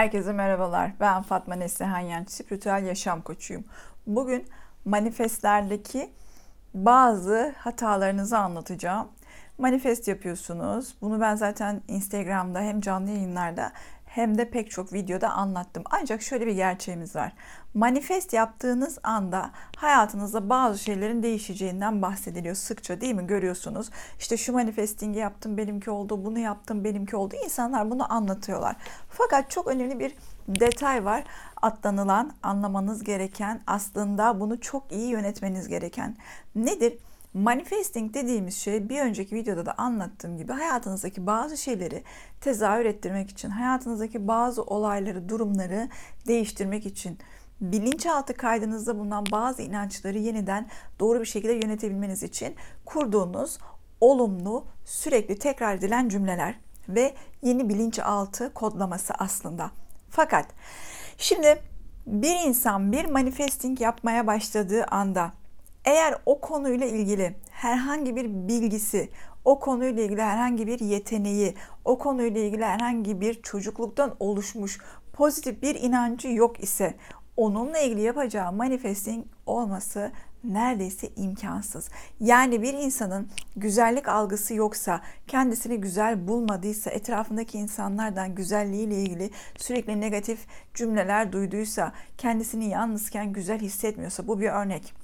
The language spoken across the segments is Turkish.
Herkese merhabalar. Ben Fatma Neslihan Yanç, spiritüel yaşam koçuyum. Bugün manifestlerdeki bazı hatalarınızı anlatacağım. Manifest yapıyorsunuz. Bunu ben zaten Instagram'da hem canlı yayınlarda hem de pek çok videoda anlattım. Ancak şöyle bir gerçeğimiz var. Manifest yaptığınız anda hayatınızda bazı şeylerin değişeceğinden bahsediliyor sıkça değil mi? Görüyorsunuz. İşte şu manifestingi yaptım benimki oldu, bunu yaptım benimki oldu. İnsanlar bunu anlatıyorlar. Fakat çok önemli bir detay var. Atlanılan, anlamanız gereken, aslında bunu çok iyi yönetmeniz gereken. Nedir? Manifesting dediğimiz şey bir önceki videoda da anlattığım gibi hayatınızdaki bazı şeyleri tezahür ettirmek için, hayatınızdaki bazı olayları, durumları değiştirmek için, bilinçaltı kaydınızda bulunan bazı inançları yeniden doğru bir şekilde yönetebilmeniz için kurduğunuz olumlu, sürekli tekrar edilen cümleler ve yeni bilinçaltı kodlaması aslında. Fakat şimdi bir insan bir manifesting yapmaya başladığı anda eğer o konuyla ilgili herhangi bir bilgisi, o konuyla ilgili herhangi bir yeteneği, o konuyla ilgili herhangi bir çocukluktan oluşmuş pozitif bir inancı yok ise onunla ilgili yapacağı manifesting olması neredeyse imkansız. Yani bir insanın güzellik algısı yoksa, kendisini güzel bulmadıysa, etrafındaki insanlardan güzelliğiyle ilgili sürekli negatif cümleler duyduysa, kendisini yalnızken güzel hissetmiyorsa bu bir örnek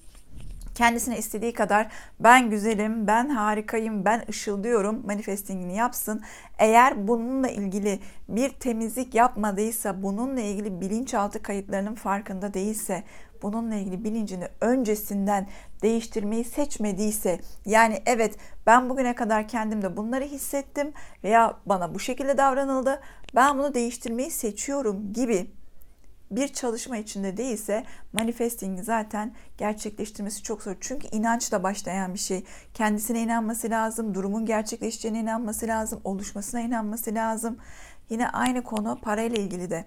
kendisine istediği kadar ben güzelim, ben harikayım, ben ışıldıyorum manifestingini yapsın. Eğer bununla ilgili bir temizlik yapmadıysa, bununla ilgili bilinçaltı kayıtlarının farkında değilse, bununla ilgili bilincini öncesinden değiştirmeyi seçmediyse yani evet ben bugüne kadar kendimde bunları hissettim veya bana bu şekilde davranıldı ben bunu değiştirmeyi seçiyorum gibi bir çalışma içinde değilse manifesting'i zaten gerçekleştirmesi çok zor. Çünkü inançla başlayan bir şey. Kendisine inanması lazım, durumun gerçekleşeceğine inanması lazım, oluşmasına inanması lazım. Yine aynı konu parayla ilgili de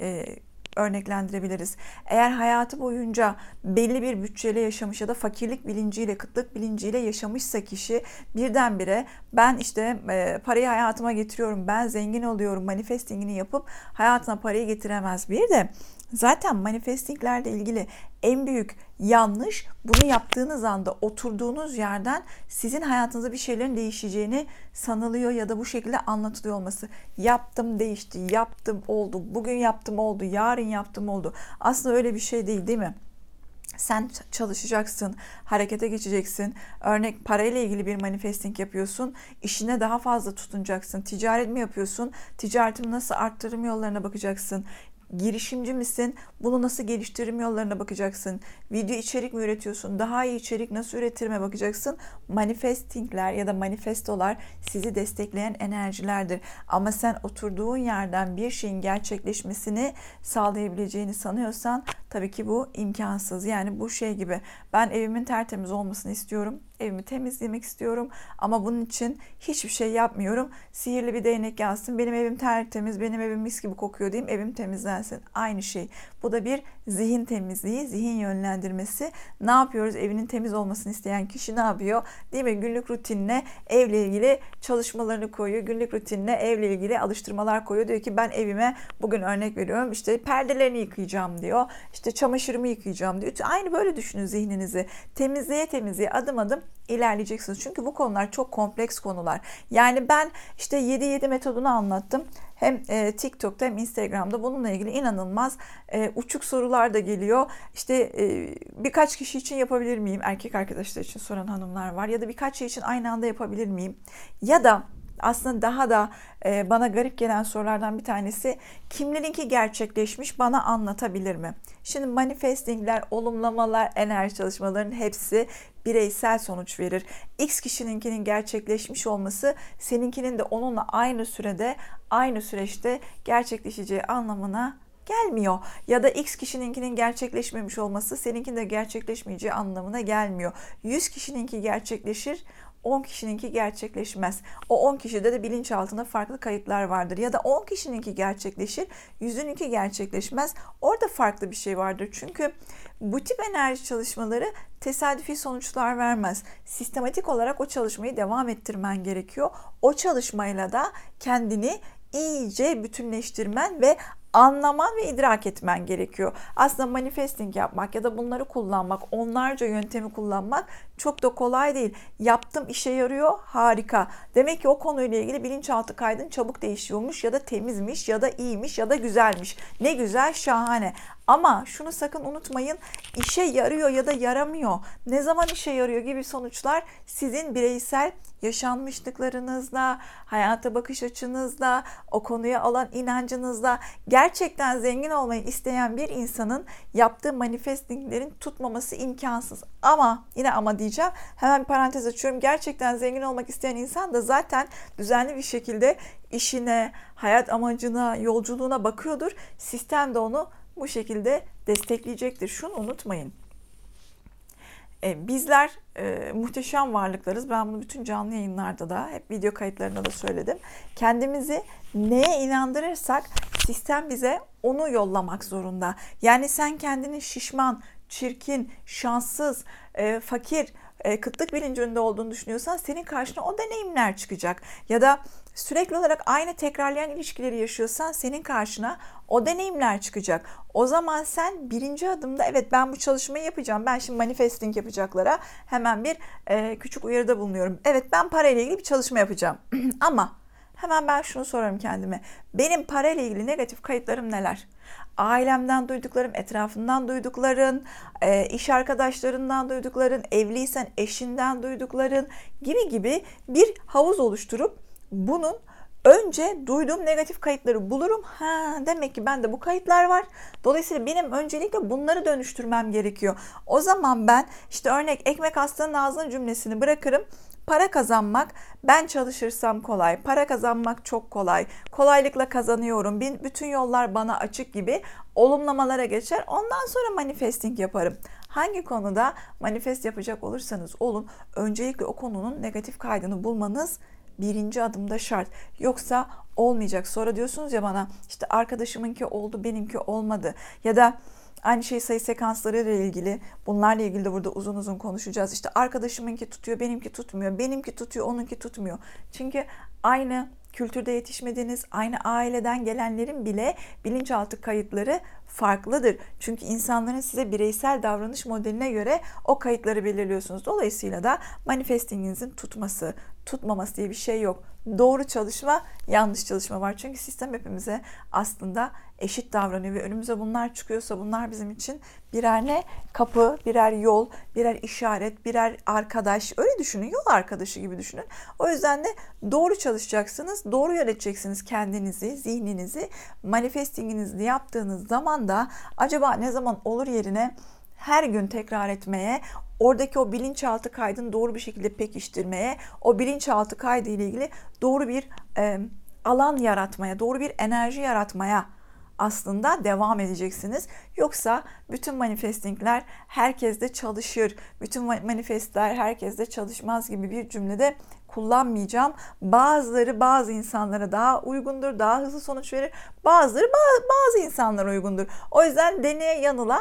e, örneklendirebiliriz. Eğer hayatı boyunca belli bir bütçeyle yaşamış ya da fakirlik bilinciyle, kıtlık bilinciyle yaşamışsa kişi birdenbire ben işte e, parayı hayatıma getiriyorum, ben zengin oluyorum manifestingini yapıp hayatına parayı getiremez. Bir de Zaten manifestinglerle ilgili en büyük yanlış bunu yaptığınız anda oturduğunuz yerden sizin hayatınızda bir şeylerin değişeceğini sanılıyor ya da bu şekilde anlatılıyor olması. Yaptım değişti, yaptım oldu, bugün yaptım oldu, yarın yaptım oldu. Aslında öyle bir şey değil değil mi? Sen çalışacaksın, harekete geçeceksin. Örnek parayla ilgili bir manifesting yapıyorsun. İşine daha fazla tutunacaksın. Ticaret mi yapıyorsun? Ticaretimi nasıl arttırım yollarına bakacaksın girişimci misin? Bunu nasıl geliştiririm yollarına bakacaksın. Video içerik mi üretiyorsun? Daha iyi içerik nasıl üretirime bakacaksın. Manifestingler ya da manifestolar sizi destekleyen enerjilerdir. Ama sen oturduğun yerden bir şeyin gerçekleşmesini sağlayabileceğini sanıyorsan tabii ki bu imkansız. Yani bu şey gibi ben evimin tertemiz olmasını istiyorum evimi temizlemek istiyorum ama bunun için hiçbir şey yapmıyorum. Sihirli bir değnek gelsin. Benim evim tertemiz, benim evim mis gibi kokuyor diyeyim. Evim temizlensin. Aynı şey. Bu da bir zihin temizliği, zihin yönlendirmesi. Ne yapıyoruz? Evinin temiz olmasını isteyen kişi ne yapıyor? Değil mi? Günlük rutinine evle ilgili çalışmalarını koyuyor. Günlük rutinine evle ilgili alıştırmalar koyuyor. Diyor ki ben evime bugün örnek veriyorum işte perdelerini yıkayacağım diyor. İşte çamaşırımı yıkayacağım diyor. Aynı böyle düşünün zihninizi. Temizliğe temizliğe adım adım ilerleyeceksiniz. Çünkü bu konular çok kompleks konular. Yani ben işte 7-7 metodunu anlattım. Hem e, TikTok'ta hem Instagram'da bununla ilgili inanılmaz e, uçuk sorular da geliyor. İşte e, birkaç kişi için yapabilir miyim? Erkek arkadaşlar için soran hanımlar var. Ya da birkaç şey için aynı anda yapabilir miyim? Ya da aslında daha da e, bana garip gelen sorulardan bir tanesi kimlerinki gerçekleşmiş bana anlatabilir mi? Şimdi manifestingler, olumlamalar, enerji çalışmalarının hepsi bireysel sonuç verir. X kişininkinin gerçekleşmiş olması seninkinin de onunla aynı sürede, aynı süreçte gerçekleşeceği anlamına gelmiyor. Ya da X kişininkinin gerçekleşmemiş olması seninkinin de gerçekleşmeyeceği anlamına gelmiyor. 100 kişininki gerçekleşir, 10 kişininki gerçekleşmez. O 10 kişide de bilinçaltında farklı kayıtlar vardır. Ya da 10 kişininki gerçekleşir, yüzününki gerçekleşmez. Orada farklı bir şey vardır. Çünkü bu tip enerji çalışmaları tesadüfi sonuçlar vermez. Sistematik olarak o çalışmayı devam ettirmen gerekiyor. O çalışmayla da kendini iyice bütünleştirmen ve anlaman ve idrak etmen gerekiyor. Aslında manifesting yapmak ya da bunları kullanmak, onlarca yöntemi kullanmak çok da kolay değil. Yaptım işe yarıyor, harika. Demek ki o konuyla ilgili bilinçaltı kaydın çabuk değişiyormuş ya da temizmiş ya da iyiymiş ya da güzelmiş. Ne güzel, şahane. Ama şunu sakın unutmayın. işe yarıyor ya da yaramıyor. Ne zaman işe yarıyor gibi sonuçlar sizin bireysel yaşanmışlıklarınızla, hayata bakış açınızla, o konuya olan inancınızla gerçekten zengin olmayı isteyen bir insanın yaptığı manifestinglerin tutmaması imkansız. Ama yine ama diyeceğim. Hemen bir parantez açıyorum. Gerçekten zengin olmak isteyen insan da zaten düzenli bir şekilde işine, hayat amacına, yolculuğuna bakıyordur. Sistem de onu bu şekilde destekleyecektir. Şunu unutmayın. E, bizler e, muhteşem varlıklarız. Ben bunu bütün canlı yayınlarda da, hep video kayıtlarında da söyledim. Kendimizi neye inandırırsak sistem bize onu yollamak zorunda. Yani sen kendini şişman, çirkin, şanssız, e, fakir, e, kıtlık bilincinde olduğunu düşünüyorsan senin karşına o deneyimler çıkacak. Ya da sürekli olarak aynı tekrarlayan ilişkileri yaşıyorsan senin karşına o deneyimler çıkacak. O zaman sen birinci adımda evet ben bu çalışmayı yapacağım. Ben şimdi manifesting yapacaklara hemen bir e, küçük uyarıda bulunuyorum. Evet ben parayla ilgili bir çalışma yapacağım. Ama hemen ben şunu sorarım kendime. Benim parayla ilgili negatif kayıtlarım neler? ailemden duyduklarım, etrafından duydukların, e, iş arkadaşlarından duydukların, evliysen eşinden duydukların gibi gibi bir havuz oluşturup bunun önce duyduğum negatif kayıtları bulurum. Ha demek ki bende bu kayıtlar var. Dolayısıyla benim öncelikle bunları dönüştürmem gerekiyor. O zaman ben işte örnek ekmek hastanın ağzına cümlesini bırakırım. Para kazanmak ben çalışırsam kolay, para kazanmak çok kolay, kolaylıkla kazanıyorum, bütün yollar bana açık gibi olumlamalara geçer. Ondan sonra manifesting yaparım. Hangi konuda manifest yapacak olursanız olun öncelikle o konunun negatif kaydını bulmanız birinci adımda şart. Yoksa olmayacak. Sonra diyorsunuz ya bana işte arkadaşımınki oldu benimki olmadı ya da Aynı şey sayı sekansları ile ilgili. Bunlarla ilgili de burada uzun uzun konuşacağız. İşte arkadaşımınki tutuyor, benimki tutmuyor. Benimki tutuyor, onunki tutmuyor. Çünkü aynı kültürde yetişmediğiniz, aynı aileden gelenlerin bile bilinçaltı kayıtları farklıdır. Çünkü insanların size bireysel davranış modeline göre o kayıtları belirliyorsunuz. Dolayısıyla da manifestinginizin tutması, tutmaması diye bir şey yok. Doğru çalışma, yanlış çalışma var. Çünkü sistem hepimize aslında eşit davranıyor ve önümüze bunlar çıkıyorsa bunlar bizim için birer ne? Kapı, birer yol, birer işaret, birer arkadaş. Öyle düşünün. Yol arkadaşı gibi düşünün. O yüzden de doğru çalışacaksınız. Doğru yöneteceksiniz kendinizi, zihninizi. Manifestinginizi yaptığınız zaman da acaba ne zaman olur yerine her gün tekrar etmeye, oradaki o bilinçaltı kaydını doğru bir şekilde pekiştirmeye, o bilinçaltı kaydı ile ilgili doğru bir e, alan yaratmaya, doğru bir enerji yaratmaya aslında devam edeceksiniz. Yoksa bütün manifestingler herkeste çalışır, bütün manifestler herkeste çalışmaz gibi bir cümlede kullanmayacağım. Bazıları bazı insanlara daha uygundur, daha hızlı sonuç verir. Bazıları bazı insanlara uygundur. O yüzden deneye yanıla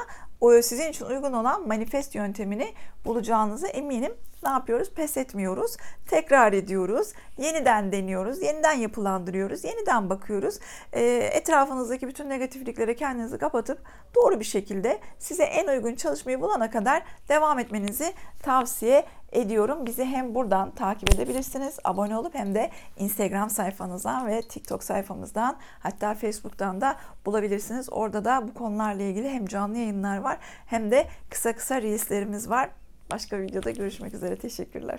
sizin için uygun olan manifest yöntemini bulacağınızı eminim. Ne yapıyoruz? Pes etmiyoruz. Tekrar ediyoruz. Yeniden deniyoruz. Yeniden yapılandırıyoruz. Yeniden bakıyoruz. E, etrafınızdaki bütün negatifliklere kendinizi kapatıp doğru bir şekilde size en uygun çalışmayı bulana kadar devam etmenizi tavsiye ediyorum. Bizi hem buradan takip edebilirsiniz, abone olup hem de Instagram sayfanızdan ve TikTok sayfamızdan hatta Facebook'tan da bulabilirsiniz. Orada da bu konularla ilgili hem canlı yayınlar var hem de kısa kısa reelslerimiz var. Başka videoda görüşmek üzere. Teşekkürler.